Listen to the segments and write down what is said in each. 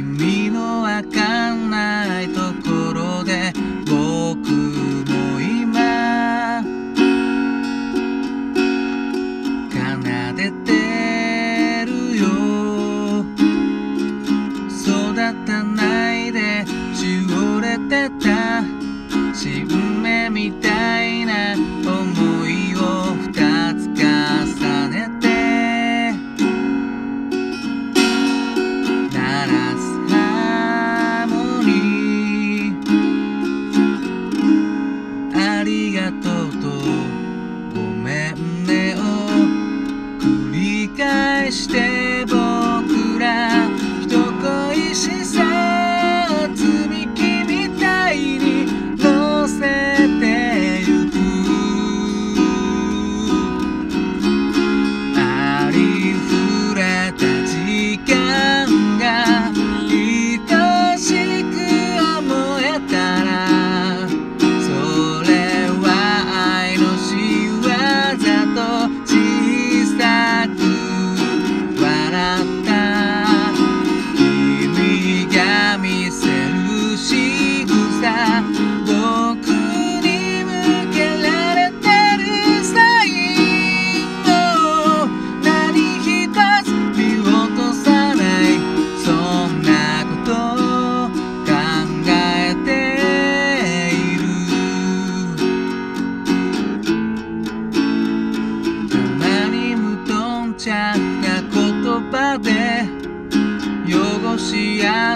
君のわかんないところで僕も今奏でてるよ。育たないでしおれてた。新芽みたい stay.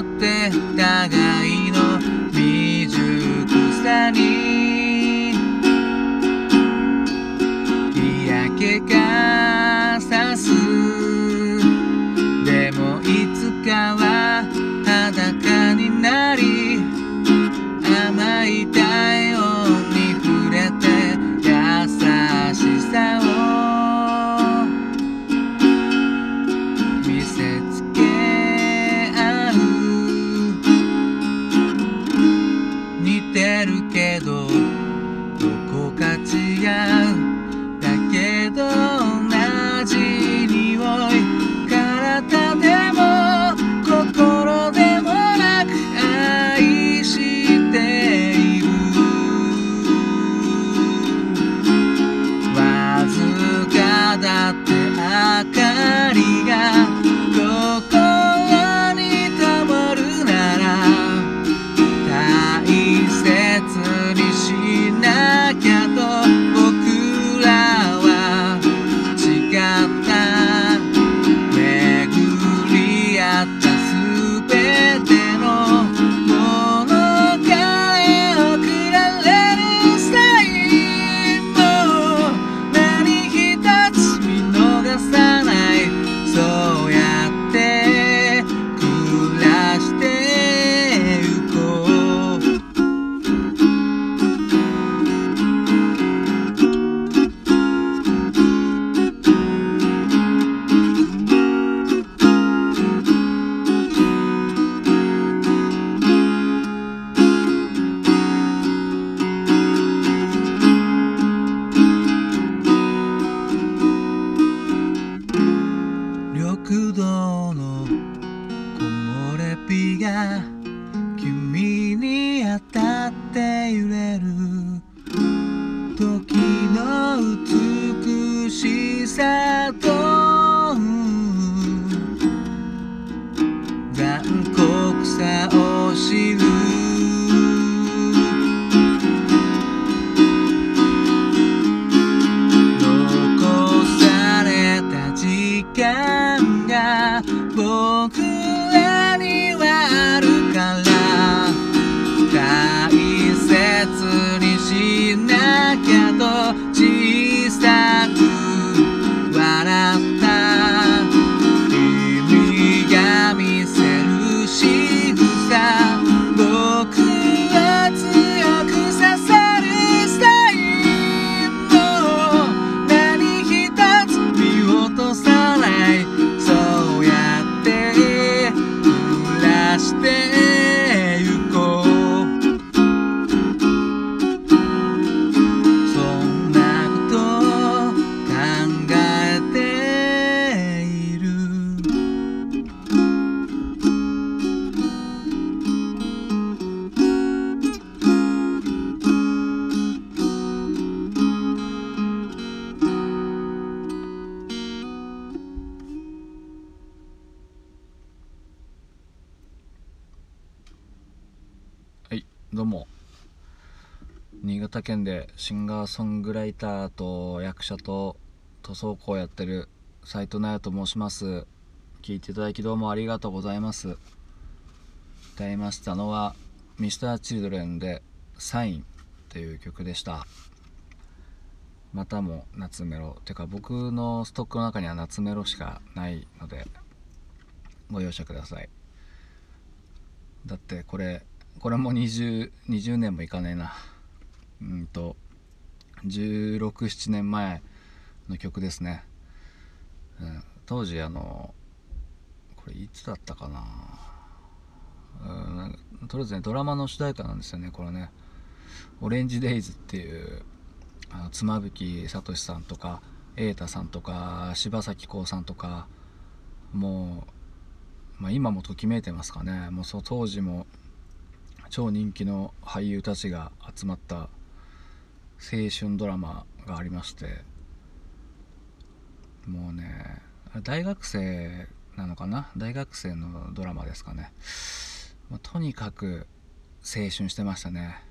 って互いの未熟さに。嫌気か君に当たって揺れる新潟県でシンガーソングライターと役者と塗装工をやってる斉藤奈也と申します。聞いていただきどうもありがとうございます。歌いましたのは Mr.Children で「サイン」という曲でした。またも夏メロてか僕のストックの中には夏メロしかないのでご容赦ください。だってこれこれも 20, 20年もいかねえな。うんと1617年前の曲ですね、うん、当時あのこれいつだったかな。うんとりあえずねドラマの主題歌なんですよねこれね「オレンジデイズ」っていうあの妻夫木聡さんとか瑛太さんとか柴咲コウさんとかもう、まあ、今もときめいてますかね。もうそ当時も超人気の俳優たちが集まった青春ドラマがありましてもうね大学生なのかな？大学生のドラマですかね。もうとにかく青春してましたね。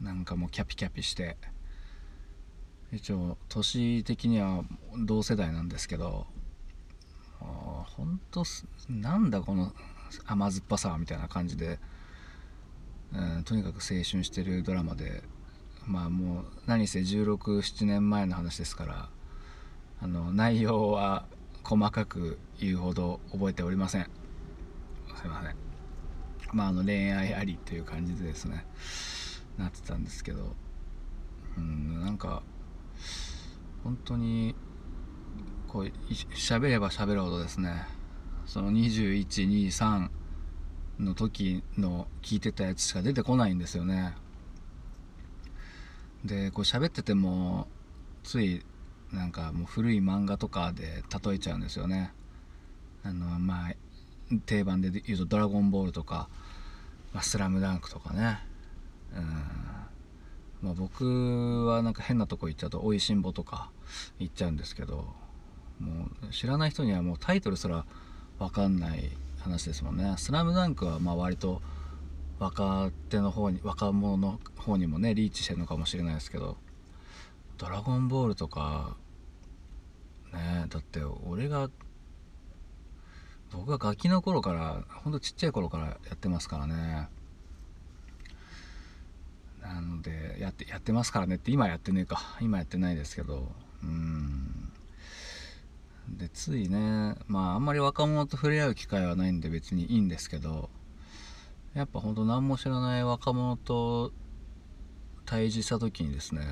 なんかもうキャピキャピして。一応年的には同世代なんですけどほんとなんだこの甘酸っぱさみたいな感じで、うん、とにかく青春してるドラマでまあもう何せ1617年前の話ですからあの内容は細かく言うほど覚えておりません。すいません。まああの恋愛ありっていう感じでですねなってたんですけど。うんなんか本当にこう喋れば喋るほどですねその2123の時の聞いてたやつしか出てこないんですよね。でこう喋っててもついなんかもう古い漫画とかで例えちゃうんですよね。あのまあ定番で言うと「ドラゴンボール」とか「ま、スラムダンクとかね。うん。まあ僕はなんか変なとこ行っちゃうと「おいしんぼ」とか言っちゃうんですけどもう知らない人にはもうタイトルすら分かんない話ですもんね「スラムダンクはまあ割と若手の方に若者の方にもねリーチしてるのかもしれないですけど「ドラゴンボール」とかねだって俺が僕がガキの頃からほんとちっちゃい頃からやってますからね。なのでやってやってますからねって今やってねえか。今やってないですけどうん。でついねまああんまり若者と触れ合う機会はないんで別にいいんですけどやっぱほんと何も知らない若者と対峙した時にですね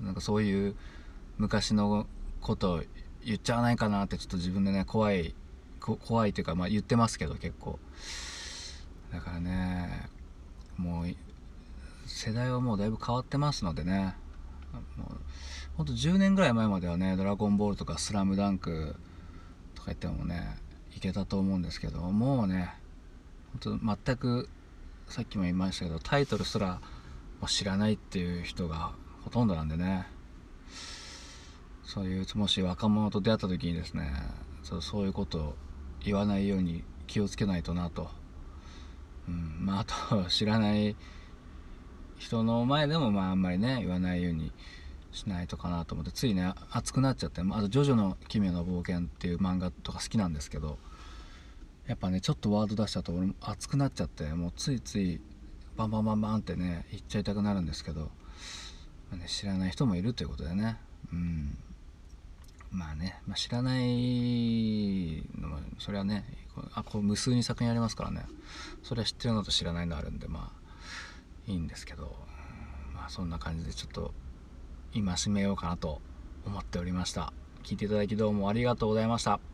なんかそういう昔のこと言っちゃわないかなってちょっと自分でね怖い怖いというかまあ言ってますけど結構。だからねもう世代はもうだいぶ変わってますのでねもうほんと10年ぐらい前まではね「ドラゴンボール」とか「スラムダンクとか言ってもねいけたと思うんですけどもうね全くさっきも言いましたけどタイトルすら知らないっていう人がほとんどなんでね。そういうもし若者と出会った時にですねそうそういうことを言わないように気をつけないとなと、うんまあ、あと知らない人の前でもまああんまりね言わないようにしないとかなと思ってついね熱くなっちゃってあと「ジョジョの奇妙な冒険」っていう漫画とか好きなんですけどやっぱねちょっとワード出しちゃうと俺も熱くなっちゃってもうついついバンバンバンバンってね言っちゃいたくなるんですけど、ね、知らない人もいるということでね。うん。まあね、まあ、知らないのもそれはねあこう無数に作品ありますからね。それは知ってるのと知らないのあるんでまあいいんですけど。まあそんな感じでちょっと戒めようかなと思っておりました。聞いていただきどうもありがとうございました。